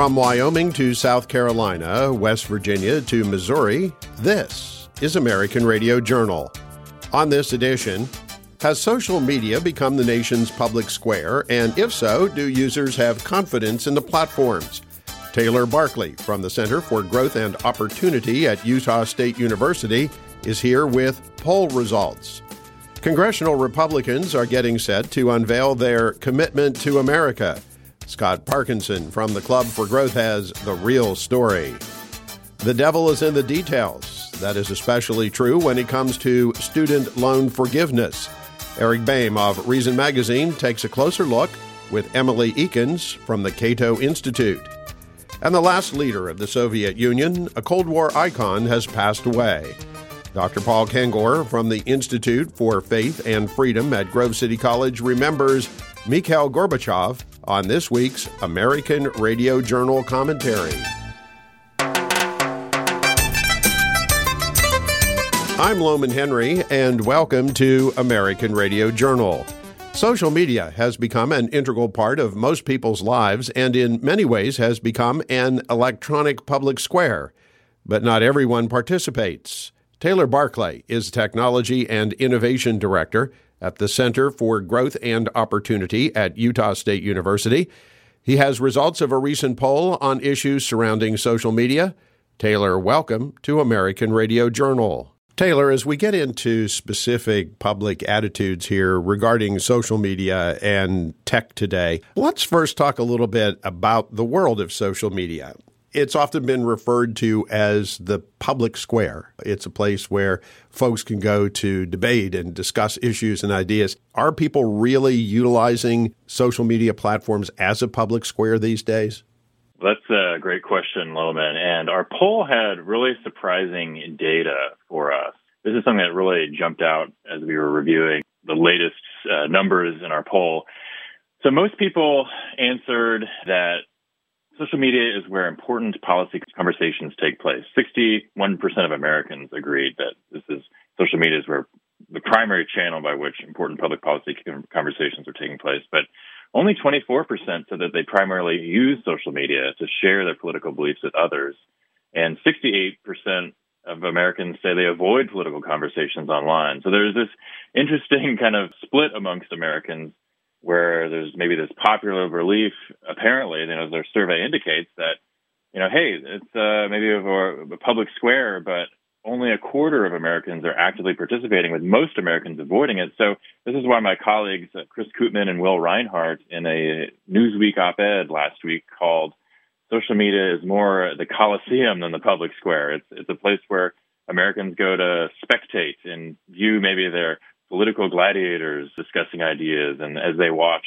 From Wyoming to South Carolina, West Virginia to Missouri, this is American Radio Journal. On this edition, has social media become the nation's public square? And if so, do users have confidence in the platforms? Taylor Barkley from the Center for Growth and Opportunity at Utah State University is here with poll results. Congressional Republicans are getting set to unveil their commitment to America. Scott Parkinson from the Club for Growth has the real story. The devil is in the details. That is especially true when it comes to student loan forgiveness. Eric Boehm of Reason Magazine takes a closer look with Emily Ekins from the Cato Institute. And the last leader of the Soviet Union, a Cold War icon, has passed away. Dr. Paul Kengor from the Institute for Faith and Freedom at Grove City College remembers Mikhail Gorbachev on this week's American Radio Journal commentary. I'm Lowman Henry, and welcome to American Radio Journal. Social media has become an integral part of most people's lives and in many ways has become an electronic public square. But not everyone participates. Taylor Barkley is Technology and Innovation Director at the Center for Growth and Opportunity at Utah State University. He has results of a recent poll on issues surrounding social media. Taylor, welcome to American Radio Journal. Taylor, as we get into specific public attitudes here regarding social media and tech today, let's first talk a little bit about the world of social media. It's often been referred to as the public square. It's a place where folks can go to debate and discuss issues and ideas. Are people really utilizing social media platforms as a public square these days? That's a great question, Lowman. And our poll had really surprising data for us. This is something that really jumped out as we were reviewing the latest uh, numbers in our poll. So most people answered that Social media is where important policy conversations take place. 61% of Americans agreed that this is social media is where the primary channel by which important public policy conversations are taking place. But only 24% said that they primarily use social media to share their political beliefs with others. And 68% of Americans say they avoid political conversations online. So there's this interesting kind of split amongst Americans where there's maybe this popular belief, apparently, you know, their survey indicates that, you know, hey, it's uh, maybe a, public square, but only a quarter of Americans are actively participating, with most Americans avoiding it. So this is why my colleagues uh, Chris Koopman and Will Rinehart in a Newsweek op-ed last week called "Social Media is more the Coliseum than the public square." It's it's a place where Americans go to spectate and view maybe their political gladiators discussing ideas and as they watch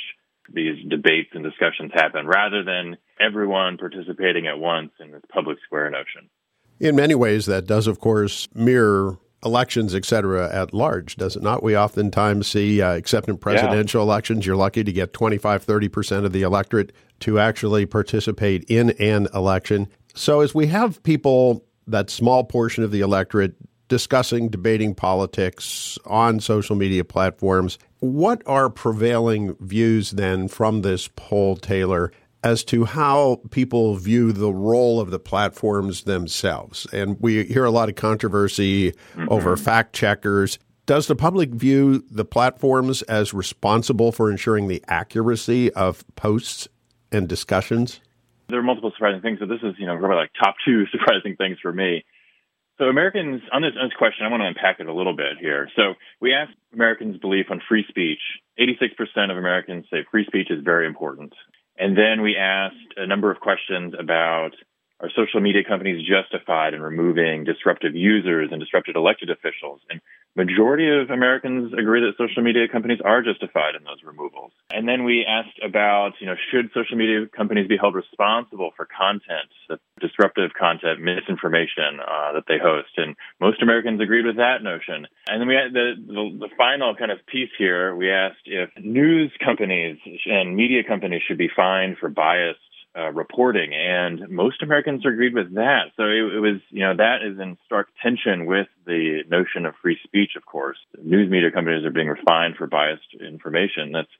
these debates and discussions happen rather than everyone participating at once in this public square notion. In many ways, that does, of course, mirror elections, et cetera, at large, does it not? We oftentimes see, uh, except in presidential yeah. elections, you're lucky to get 25, 30% of the electorate to actually participate in an election. So as we have people, that small portion of the electorate discussing, debating politics on social media platforms. What are prevailing views then from this poll, Taylor, as to how people view the role of the platforms themselves? And we hear a lot of controversy mm-hmm. over fact checkers. Does the public view the platforms as responsible for ensuring the accuracy of posts and discussions? There are multiple surprising things. So this is, you know, probably like top two surprising things for me. So Americans on this, on this question, I want to unpack it a little bit here. So we asked Americans' belief on free speech. 86% of Americans say free speech is very important. And then we asked a number of questions about are social media companies justified in removing disruptive users and disrupted elected officials? And majority of Americans agree that social media companies are justified in those removals. And then we asked about, you know, should social media companies be held responsible for content, disruptive content, misinformation uh, that they host? And most Americans agreed with that notion. And then we had the, the, the final kind of piece here. We asked if news companies and media companies should be fined for biased uh, reporting, and most Americans agreed with that. So it, it, was, you know, that is in stark tension with the notion of free speech. Of course, news media companies are being fined for biased information. That's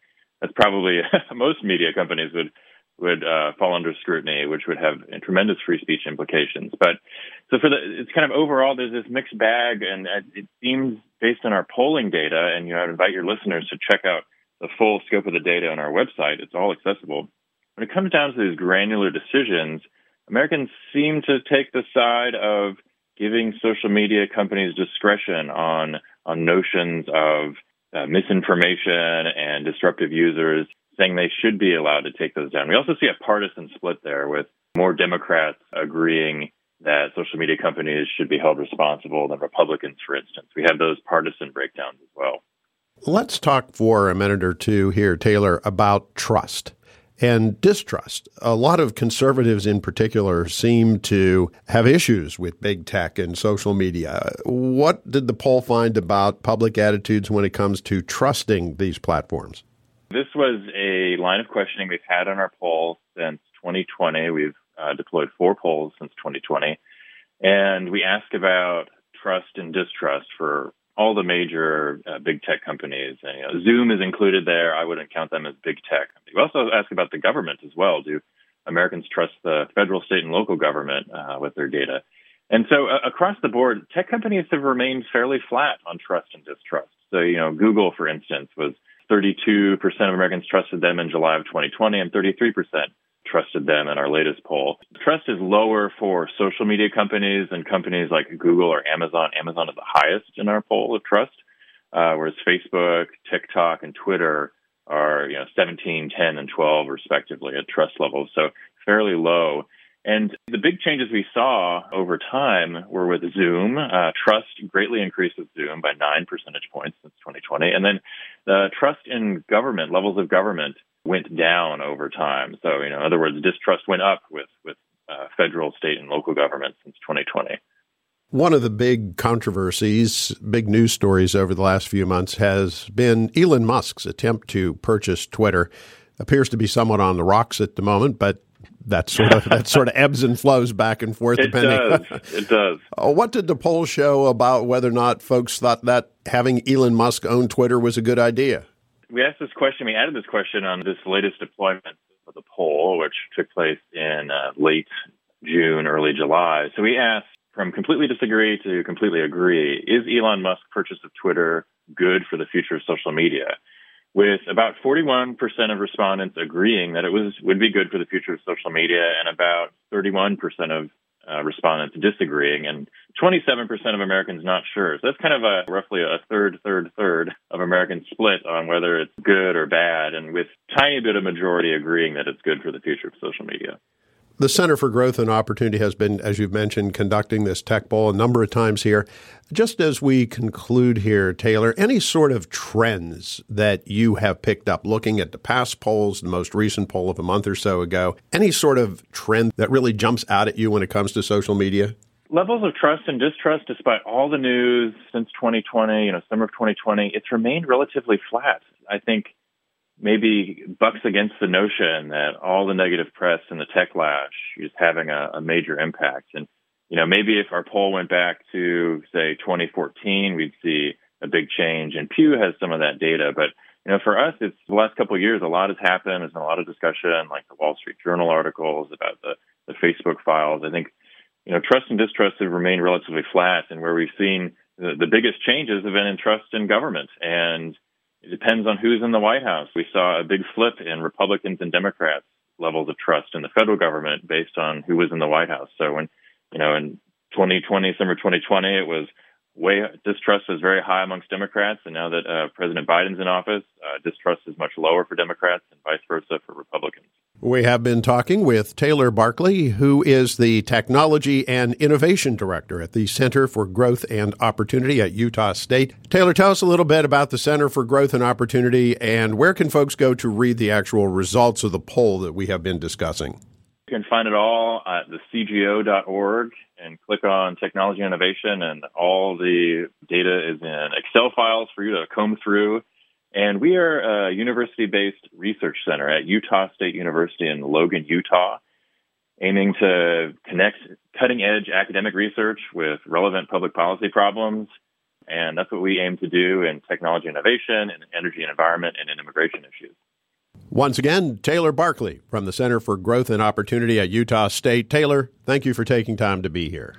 that's probably most media companies would would uh, fall under scrutiny, which would have tremendous free speech implications. But so for the, it's kind of overall, there's this mixed bag, and it seems based on our polling data, and you know, I'd invite your listeners to check out the full scope of the data on our website. It's all accessible. When it comes down to these granular decisions, Americans seem to take the side of giving social media companies discretion on on notions of uh, misinformation and disruptive users, saying they should be allowed to take those down. We also see a partisan split there, with more Democrats agreeing that social media companies should be held responsible than Republicans, for instance. We have those partisan breakdowns as well. Let's talk for a minute or two here, Taylor, about trust and distrust. A lot of conservatives in particular seem to have issues with big tech and social media. What did the poll find about public attitudes when it comes to trusting these platforms? This was a line of questioning we've had on our poll since 2020. We've uh, deployed four polls since 2020. And we ask about trust and distrust for all the major uh, big tech companies. And, you know, Zoom is included there. I wouldn't count them as big tech. You also ask about the government as well. Do Americans trust the federal, state, and local government uh, with their data? And so uh, across the board, tech companies have remained fairly flat on trust and distrust. So, you know, Google, for instance, was 32% of Americans trusted them in July of 2020 and 33% trusted them in our latest poll. Trust is lower for social media companies and companies like Google or Amazon. Amazon is the highest in our poll of trust, uh, whereas Facebook, TikTok, and Twitter are you know 17, 10, and 12 respectively at trust levels, so fairly low. And the big changes we saw over time were with Zoom. Uh, trust greatly increased with Zoom by nine percentage points since 2020. And then the trust in government, levels of government, went down over time. So, you know, in other words, distrust went up with with uh, federal, state, and local governments since 2020. One of the big controversies, big news stories over the last few months has been Elon Musk's attempt to purchase Twitter. Appears to be somewhat on the rocks at the moment, but that sort of that sort of ebbs and flows back and forth. It depending. does. It does. Uh, what did the poll show about whether or not folks thought that having Elon Musk own Twitter was a good idea? We asked this question, we added this question on this latest deployment of the poll, which took place in uh, late June, early July. So we asked from completely disagree to completely agree is Elon Musk's purchase of Twitter good for the future of social media? With about 41% of respondents agreeing that it was would be good for the future of social media, and about 31% of uh, respondents disagreeing, and 27% of Americans not sure. So that's kind of a roughly a third, third, third of Americans split on whether it's good or bad, and with tiny bit of majority agreeing that it's good for the future of social media. The Center for Growth and Opportunity has been, as you've mentioned, conducting this tech poll a number of times here. Just as we conclude here, Taylor, any sort of trends that you have picked up looking at the past polls, the most recent poll of a month or so ago, any sort of trend that really jumps out at you when it comes to social media? Levels of trust and distrust, despite all the news since 2020, you know, summer of 2020, it's remained relatively flat. I think maybe bucks against the notion that all the negative press and the tech lash is having a, a major impact. And, you know, maybe if our poll went back to, say, 2014, we'd see a big change. And Pew has some of that data. But, you know, for us, it's the last couple of years, a lot has happened. There's been a lot of discussion, like the Wall Street Journal articles about the, the Facebook files. I think, you know, trust and distrust have remained relatively flat. And where we've seen the, the biggest changes have been in trust in government. And, it depends on who's in the White House. We saw a big flip in Republicans and Democrats levels of trust in the federal government based on who was in the White House. So when, you know, in 2020, summer 2020, it was way distrust was very high amongst Democrats, and now that uh, President Biden's in office, uh, distrust is much lower for Democrats and vice versa for Republicans. We have been talking with Taylor Barkley, who is the Technology and Innovation Director at the Center for Growth and Opportunity at Utah State. Taylor, tell us a little bit about the Center for Growth and Opportunity and where can folks go to read the actual results of the poll that we have been discussing? You can find it all at thecgo.org and click on technology innovation, and all the data is in Excel files for you to comb through. And we are a university based research center at Utah State University in Logan, Utah, aiming to connect cutting edge academic research with relevant public policy problems. And that's what we aim to do in technology innovation, and energy and environment, and in immigration issues. Once again, Taylor Barkley from the Center for Growth and Opportunity at Utah State. Taylor, thank you for taking time to be here.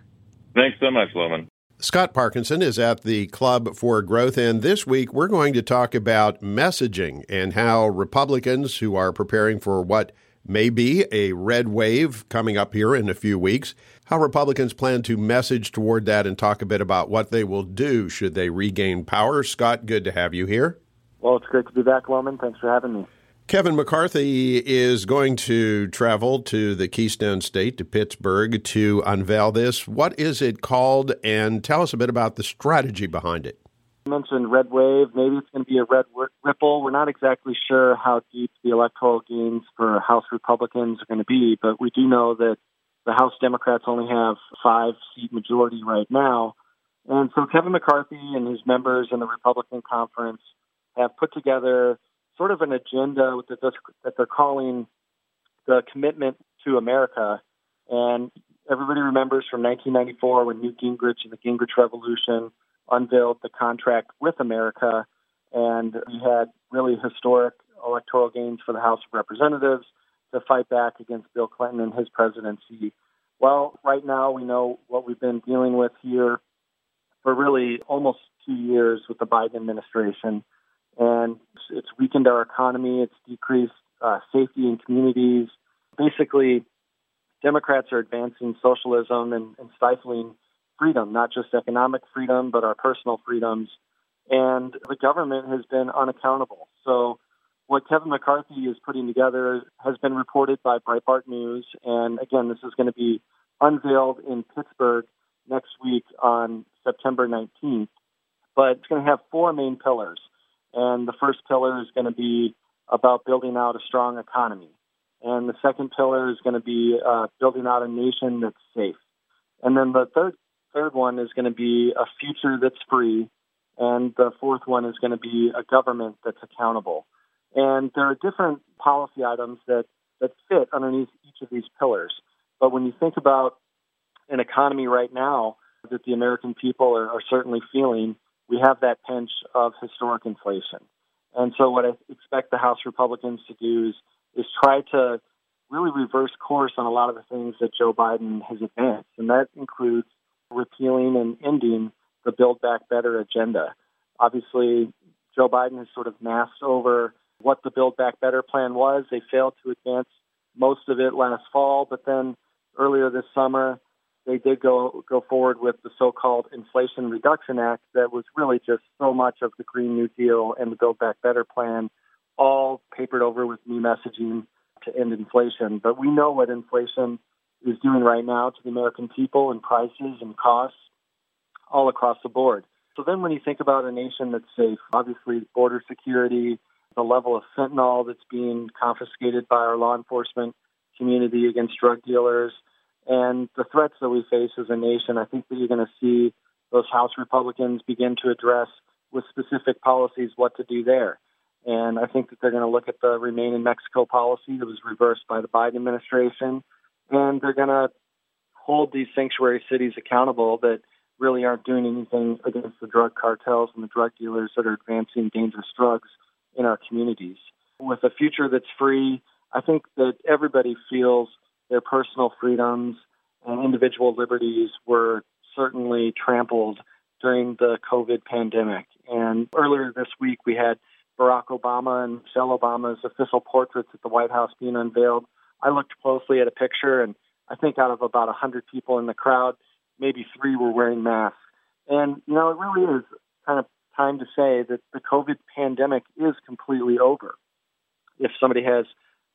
Thanks so much, Lowman. Scott Parkinson is at the Club for Growth, and this week we're going to talk about messaging and how Republicans who are preparing for what may be a red wave coming up here in a few weeks, how Republicans plan to message toward that and talk a bit about what they will do should they regain power. Scott, good to have you here. Well, it's great to be back, Lowman. Thanks for having me. Kevin McCarthy is going to travel to the Keystone State, to Pittsburgh, to unveil this. What is it called? And tell us a bit about the strategy behind it. You mentioned red wave. Maybe it's going to be a red ripple. We're not exactly sure how deep the electoral gains for House Republicans are going to be, but we do know that the House Democrats only have five seat majority right now. And so Kevin McCarthy and his members in the Republican conference have put together sort of an agenda that, that they're calling the commitment to America. And everybody remembers from 1994 when Newt Gingrich and the Gingrich Revolution unveiled the contract with America, and we had really historic electoral gains for the House of Representatives to fight back against Bill Clinton and his presidency. Well, right now we know what we've been dealing with here for really almost two years with the Biden administration and it's weakened our economy. It's decreased uh, safety in communities. Basically, Democrats are advancing socialism and, and stifling freedom, not just economic freedom, but our personal freedoms. And the government has been unaccountable. So, what Kevin McCarthy is putting together has been reported by Breitbart News. And again, this is going to be unveiled in Pittsburgh next week on September 19th. But it's going to have four main pillars. And the first pillar is going to be about building out a strong economy. And the second pillar is going to be uh, building out a nation that's safe. And then the third third one is going to be a future that's free. And the fourth one is going to be a government that's accountable. And there are different policy items that, that fit underneath each of these pillars. But when you think about an economy right now that the American people are, are certainly feeling, we have that pinch of historic inflation. And so, what I expect the House Republicans to do is, is try to really reverse course on a lot of the things that Joe Biden has advanced. And that includes repealing and ending the Build Back Better agenda. Obviously, Joe Biden has sort of masked over what the Build Back Better plan was. They failed to advance most of it last fall, but then earlier this summer, they did go go forward with the so-called Inflation Reduction Act that was really just so much of the Green New Deal and the Build Back Better plan, all papered over with new messaging to end inflation. But we know what inflation is doing right now to the American people and prices and costs all across the board. So then when you think about a nation that's safe, obviously border security, the level of fentanyl that's being confiscated by our law enforcement community against drug dealers, and the threats that we face as a nation, I think that you're going to see those House Republicans begin to address with specific policies what to do there. And I think that they're going to look at the Remain in Mexico policy that was reversed by the Biden administration, and they're going to hold these sanctuary cities accountable that really aren't doing anything against the drug cartels and the drug dealers that are advancing dangerous drugs in our communities. With a future that's free, I think that everybody feels their personal freedoms and individual liberties were certainly trampled during the COVID pandemic. And earlier this week, we had Barack Obama and Michelle Obama's official portraits at the White House being unveiled. I looked closely at a picture, and I think out of about 100 people in the crowd, maybe three were wearing masks. And, you know, it really is kind of time to say that the COVID pandemic is completely over. If somebody has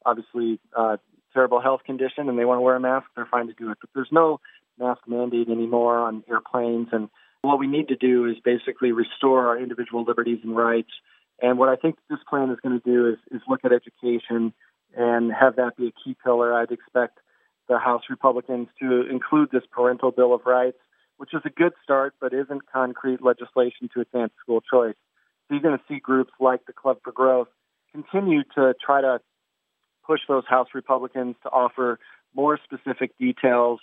obviously uh, terrible health condition and they want to wear a mask, they're fine to do it. But there's no mask mandate anymore on airplanes. And what we need to do is basically restore our individual liberties and rights. And what I think this plan is going to do is, is look at education and have that be a key pillar. I'd expect the House Republicans to include this parental bill of rights, which is a good start, but isn't concrete legislation to advance school choice. So you're going to see groups like the Club for Growth continue to try to push those House Republicans to offer more specific details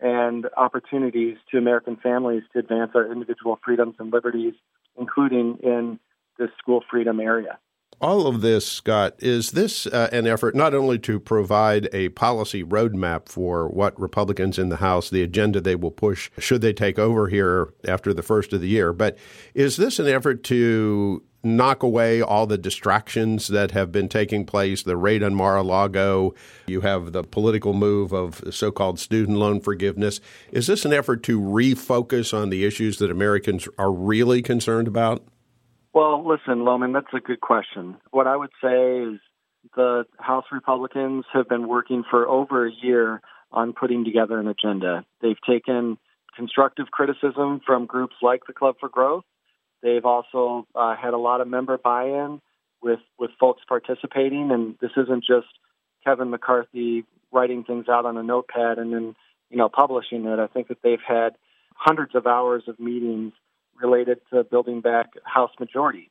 and opportunities to American families to advance our individual freedoms and liberties, including in this school freedom area. all of this, Scott, is this uh, an effort not only to provide a policy roadmap for what Republicans in the House, the agenda they will push should they take over here after the first of the year, but is this an effort to knock away all the distractions that have been taking place, the raid on Mar-a-Lago, you have the political move of so-called student loan forgiveness. Is this an effort to refocus on the issues that Americans are really concerned about? Well, listen, Lowman, that's a good question. What I would say is the House Republicans have been working for over a year on putting together an agenda. They've taken constructive criticism from groups like the Club for Growth They've also uh, had a lot of member buy-in with with folks participating, and this isn't just Kevin McCarthy writing things out on a notepad and then you know publishing it. I think that they've had hundreds of hours of meetings related to building back House majority.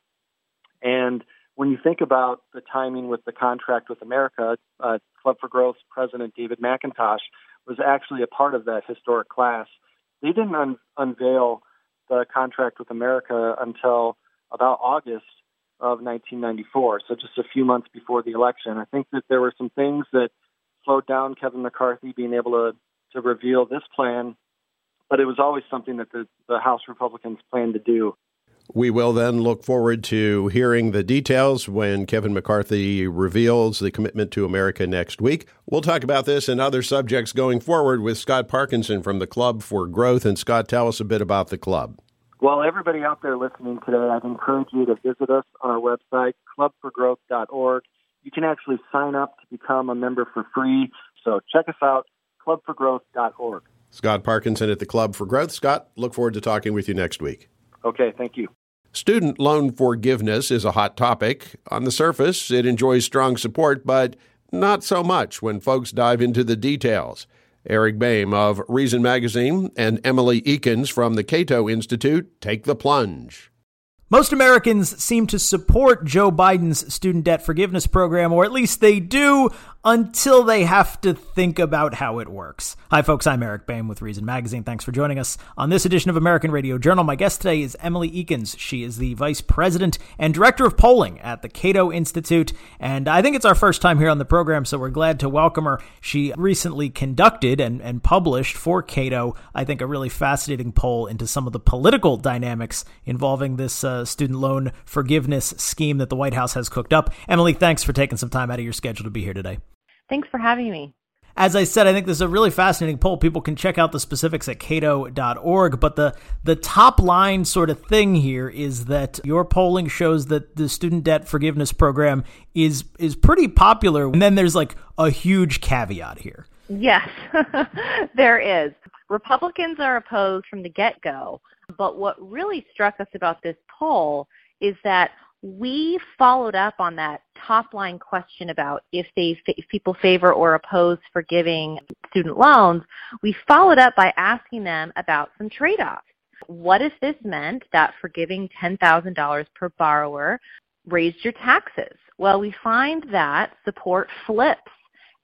And when you think about the timing with the contract with America, uh, Club for Growth President David McIntosh was actually a part of that historic class. They didn't un- unveil the contract with America until about August of 1994, so just a few months before the election. I think that there were some things that slowed down Kevin McCarthy being able to, to reveal this plan, but it was always something that the, the House Republicans planned to do. We will then look forward to hearing the details when Kevin McCarthy reveals the commitment to America next week. We'll talk about this and other subjects going forward with Scott Parkinson from the Club for Growth. And Scott, tell us a bit about the club. Well, everybody out there listening today, I'd encourage you to visit us on our website, clubforgrowth.org. You can actually sign up to become a member for free. So check us out, clubforgrowth.org. Scott Parkinson at the Club for Growth. Scott, look forward to talking with you next week. Okay, thank you. Student loan forgiveness is a hot topic. On the surface, it enjoys strong support, but not so much when folks dive into the details. Eric Boehm of Reason Magazine and Emily Ekins from the Cato Institute take the plunge. Most Americans seem to support Joe Biden's student debt forgiveness program, or at least they do until they have to think about how it works. Hi, folks. I'm Eric Boehm with Reason Magazine. Thanks for joining us on this edition of American Radio Journal. My guest today is Emily Ekins. She is the vice president and director of polling at the Cato Institute. And I think it's our first time here on the program, so we're glad to welcome her. She recently conducted and, and published for Cato, I think, a really fascinating poll into some of the political dynamics involving this uh, student loan forgiveness scheme that the White House has cooked up. Emily, thanks for taking some time out of your schedule to be here today. Thanks for having me. As I said, I think this is a really fascinating poll. People can check out the specifics at cato.org, but the the top line sort of thing here is that your polling shows that the student debt forgiveness program is is pretty popular. And then there's like a huge caveat here. Yes. there is. Republicans are opposed from the get-go, but what really struck us about this poll is that we followed up on that top line question about if they if people favor or oppose forgiving student loans. We followed up by asking them about some trade-offs. What if this meant that forgiving $10,000 per borrower raised your taxes? Well, we find that support flips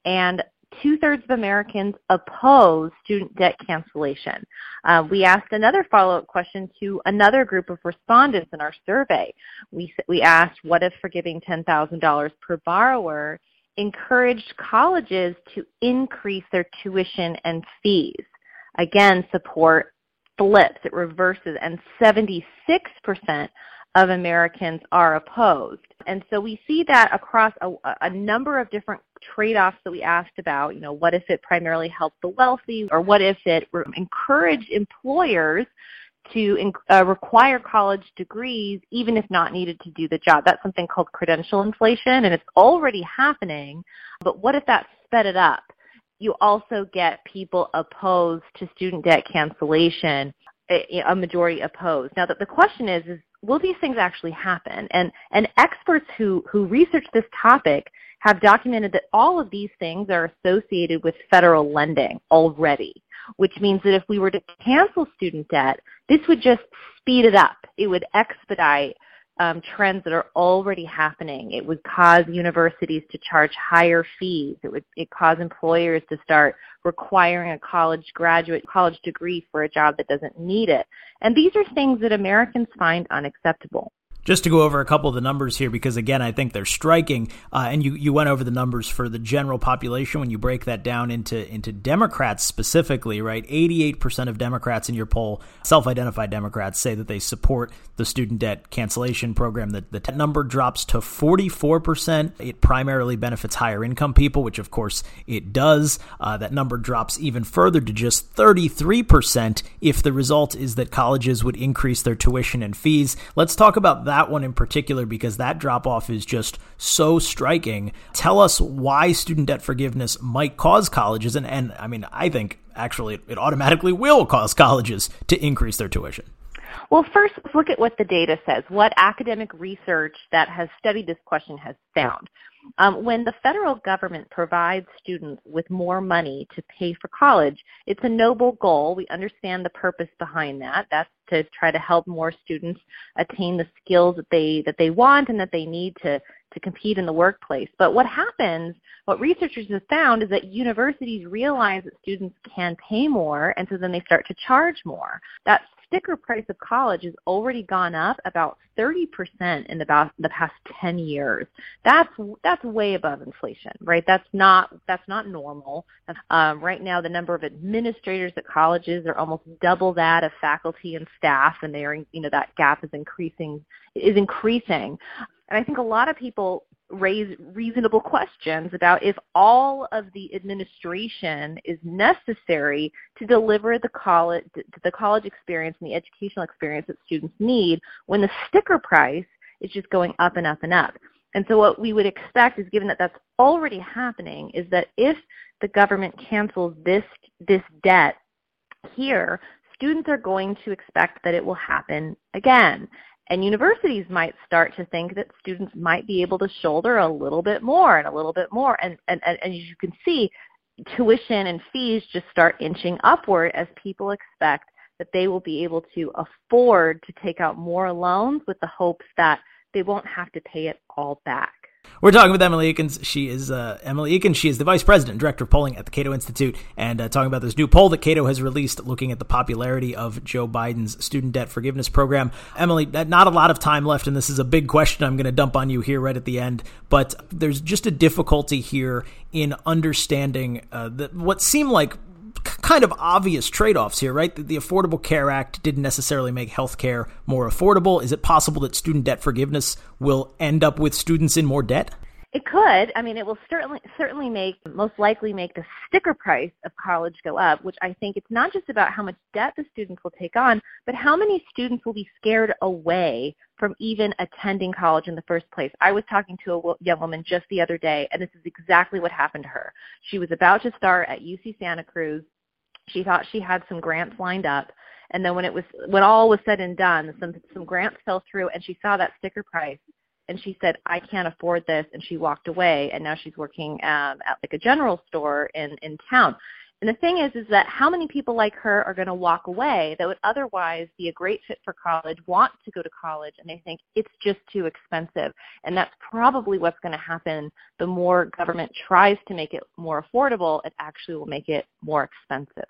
and two-thirds of Americans oppose student debt cancellation. Uh, we asked another follow-up question to another group of respondents in our survey. We, we asked, what if forgiving $10,000 per borrower encouraged colleges to increase their tuition and fees? Again, support flips, it reverses, and 76% of Americans are opposed. And so we see that across a, a, number of different trade-offs that we asked about. You know, what if it primarily helped the wealthy, or what if it encouraged employers to uh, require college degrees even if not needed to do the job. That's something called credential inflation, and it's already happening. But what if that sped it up? You also get people opposed to student debt cancellation, a majority opposed. Now, that the question is, is will these things actually happen? And, and experts who, who research this topic have documented that all of these things are associated with federal lending already, which means that if we were to cancel student debt, this would just speed it up. It would expedite um, trends that are already happening. It would cause universities to charge higher fees. It would it cause employers to start requiring a college graduate college degree for a job that doesn't need it. And these are things that Americans find unacceptable. Just to go over a couple of the numbers here, because again, I think they're striking. Uh, and you, you went over the numbers for the general population when you break that down into into Democrats specifically, right? Eighty eight percent of Democrats in your poll, self identified Democrats, say that they support the student debt cancellation program. That the number drops to forty four percent. It primarily benefits higher income people, which of course it does. Uh, that number drops even further to just thirty three percent if the result is that colleges would increase their tuition and fees. Let's talk about that that one in particular because that drop off is just so striking. Tell us why student debt forgiveness might cause colleges, and, and I mean, I think actually it automatically will cause colleges to increase their tuition. Well, first, let's look at what the data says, what academic research that has studied this question has found. Um, when the federal government provides students with more money to pay for college, it's a noble goal. We understand the purpose behind that. That's to try to help more students attain the skills that they that they want and that they need to to compete in the workplace. But what happens, what researchers have found is that universities realize that students can pay more and so then they start to charge more. That sticker price of college has already gone up about 30% in the, the past 10 years. That's that's way above inflation, right? That's not that's not normal. Um, right now, the number of administrators at colleges are almost double that of faculty and staff, and they are you know that gap is increasing is increasing. And I think a lot of people raise reasonable questions about if all of the administration is necessary to deliver the college the college experience and the educational experience that students need when the sticker price is just going up and up and up. And so what we would expect is given that that's already happening is that if the government cancels this this debt here, students are going to expect that it will happen again. And universities might start to think that students might be able to shoulder a little bit more and a little bit more. And, and, and, as you can see, tuition and fees just start inching upward as people expect that they will be able to afford to take out more loans with the hopes that they won't have to pay it all back. We're talking with Emily Ekins. She is uh, Emily Ekins. She is the vice president, director of polling at the Cato Institute, and uh, talking about this new poll that Cato has released, looking at the popularity of Joe Biden's student debt forgiveness program. Emily, not a lot of time left, and this is a big question. I'm going to dump on you here right at the end, but there's just a difficulty here in understanding uh, the, what seem like kind of obvious trade offs here, right? That the Affordable Care Act didn't necessarily make healthcare more affordable. Is it possible that student debt forgiveness will end up with students in more debt? It could. I mean, it will certainly certainly make most likely make the sticker price of college go up, which I think it's not just about how much debt the students will take on, but how many students will be scared away from even attending college in the first place. I was talking to a young woman just the other day, and this is exactly what happened to her. She was about to start at UC Santa Cruz. She thought she had some grants lined up, and then when it was when all was said and done, some some grants fell through, and she saw that sticker price and she said, I can't afford this, and she walked away, and now she's working um, at like a general store in in town. And the thing is, is that how many people like her are going to walk away that would otherwise be a great fit for college, want to go to college, and they think it's just too expensive. And that's probably what's going to happen. The more government tries to make it more affordable, it actually will make it more expensive.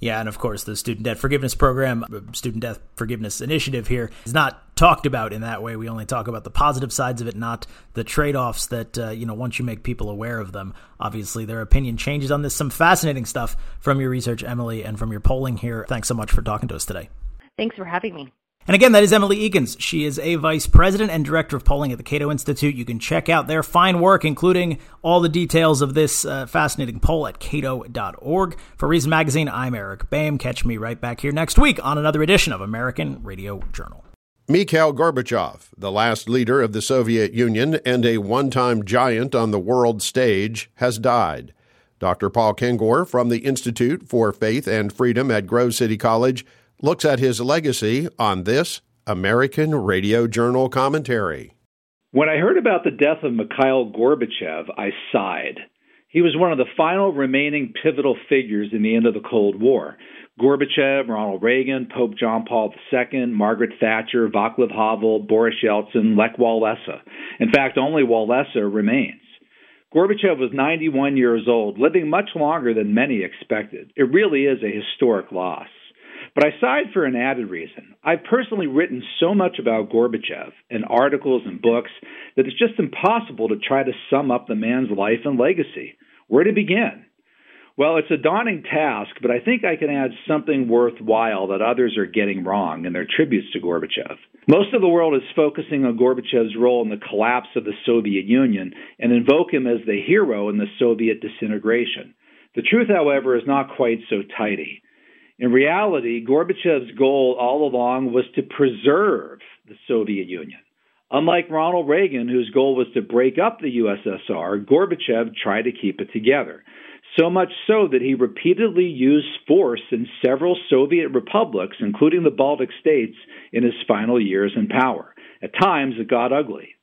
Yeah, and of course, the student debt forgiveness program, uh, student debt forgiveness initiative here is not talked about in that way. We only talk about the positive sides of it, not the trade offs that, uh, you know, once you make people aware of them, obviously their opinion changes on this. Some fascinating stuff from your research, Emily, and from your polling here. Thanks so much for talking to us today. Thanks for having me. And again, that is Emily Ekins. She is a vice president and director of polling at the Cato Institute. You can check out their fine work, including all the details of this uh, fascinating poll at cato.org. For Reason Magazine, I'm Eric Boehm. Catch me right back here next week on another edition of American Radio Journal. Mikhail Gorbachev, the last leader of the Soviet Union and a one time giant on the world stage, has died. Dr. Paul Kengor from the Institute for Faith and Freedom at Grove City College looks at his legacy on this American Radio Journal commentary. When I heard about the death of Mikhail Gorbachev, I sighed. He was one of the final remaining pivotal figures in the end of the Cold War. Gorbachev, Ronald Reagan, Pope John Paul II, Margaret Thatcher, Václav Havel, Boris Yeltsin, Lech Walesa. In fact, only Walesa remains. Gorbachev was 91 years old, living much longer than many expected. It really is a historic loss. But I sighed for an added reason. I've personally written so much about Gorbachev in articles and books that it's just impossible to try to sum up the man's life and legacy. Where to begin? Well, it's a daunting task, but I think I can add something worthwhile that others are getting wrong in their tributes to Gorbachev. Most of the world is focusing on Gorbachev's role in the collapse of the Soviet Union and invoke him as the hero in the Soviet disintegration. The truth, however, is not quite so tidy. In reality, Gorbachev's goal all along was to preserve the Soviet Union. Unlike Ronald Reagan, whose goal was to break up the USSR, Gorbachev tried to keep it together so much so that he repeatedly used force in several Soviet republics, including the Baltic states, in his final years in power. At times, it got ugly.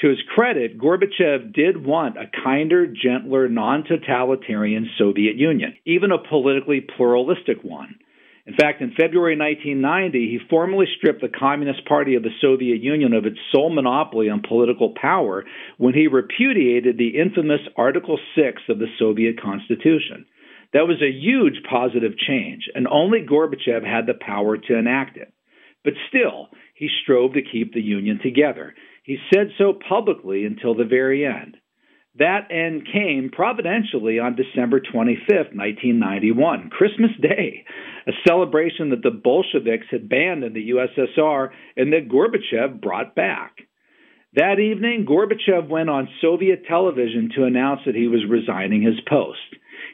To his credit, Gorbachev did want a kinder, gentler, non totalitarian Soviet Union, even a politically pluralistic one. In fact, in February 1990, he formally stripped the Communist Party of the Soviet Union of its sole monopoly on political power when he repudiated the infamous Article 6 of the Soviet Constitution. That was a huge positive change, and only Gorbachev had the power to enact it. But still, he strove to keep the Union together. He said so publicly until the very end. That end came providentially on December 25, 1991, Christmas Day, a celebration that the Bolsheviks had banned in the USSR and that Gorbachev brought back. That evening, Gorbachev went on Soviet television to announce that he was resigning his post.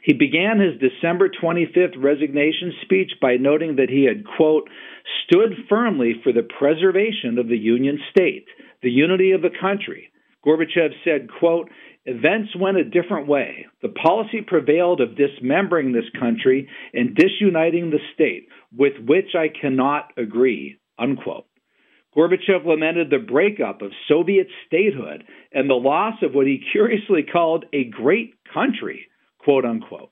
He began his December 25th resignation speech by noting that he had, quote, stood firmly for the preservation of the Union state, the unity of the country. Gorbachev said, quote, Events went a different way. The policy prevailed of dismembering this country and disuniting the state, with which I cannot agree. Unquote. Gorbachev lamented the breakup of Soviet statehood and the loss of what he curiously called a great country, quote unquote.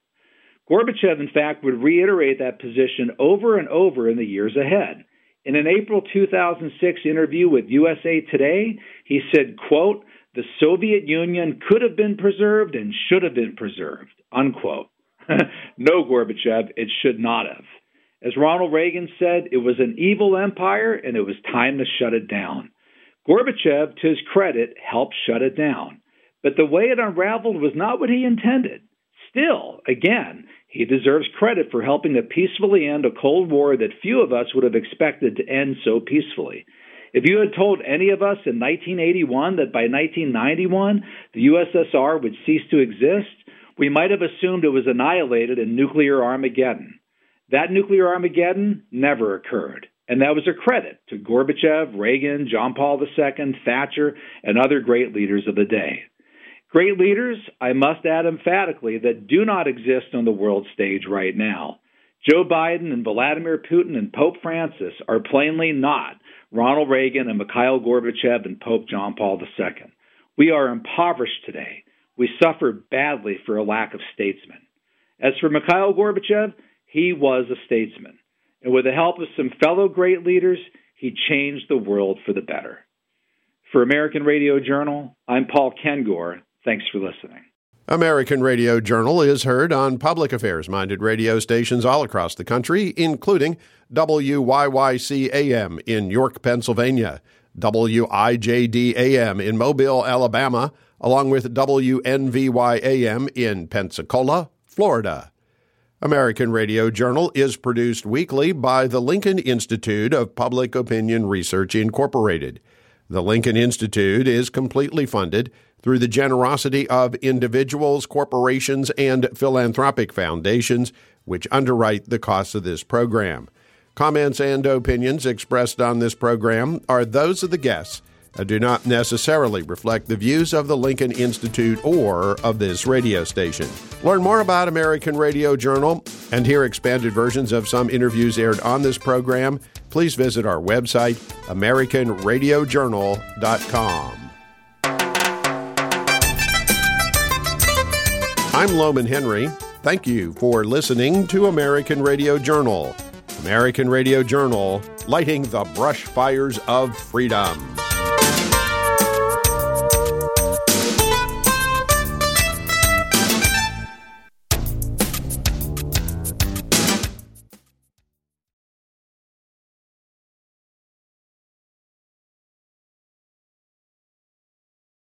Gorbachev, in fact, would reiterate that position over and over in the years ahead. In an April 2006 interview with USA Today, he said, quote, the Soviet Union could have been preserved and should have been preserved. Unquote. no, Gorbachev, it should not have. As Ronald Reagan said, it was an evil empire and it was time to shut it down. Gorbachev, to his credit, helped shut it down. But the way it unraveled was not what he intended. Still, again, he deserves credit for helping to peacefully end a Cold War that few of us would have expected to end so peacefully. If you had told any of us in 1981 that by 1991 the USSR would cease to exist, we might have assumed it was annihilated in nuclear Armageddon. That nuclear Armageddon never occurred. And that was a credit to Gorbachev, Reagan, John Paul II, Thatcher, and other great leaders of the day. Great leaders, I must add emphatically, that do not exist on the world stage right now. Joe Biden and Vladimir Putin and Pope Francis are plainly not Ronald Reagan and Mikhail Gorbachev and Pope John Paul II. We are impoverished today. We suffer badly for a lack of statesmen. As for Mikhail Gorbachev, he was a statesman. And with the help of some fellow great leaders, he changed the world for the better. For American Radio Journal, I'm Paul Kengor. Thanks for listening. American Radio Journal is heard on public affairs minded radio stations all across the country, including WYYC AM in York, Pennsylvania, WIJD AM in Mobile, Alabama, along with WNVY AM in Pensacola, Florida. American Radio Journal is produced weekly by the Lincoln Institute of Public Opinion Research, Incorporated. The Lincoln Institute is completely funded through the generosity of individuals, corporations, and philanthropic foundations, which underwrite the costs of this program. Comments and opinions expressed on this program are those of the guests and do not necessarily reflect the views of the Lincoln Institute or of this radio station. Learn more about American Radio Journal and hear expanded versions of some interviews aired on this program. Please visit our website, AmericanRadioJournal.com. I'm Lowman Henry. Thank you for listening to American Radio Journal. American Radio Journal, lighting the brush fires of freedom.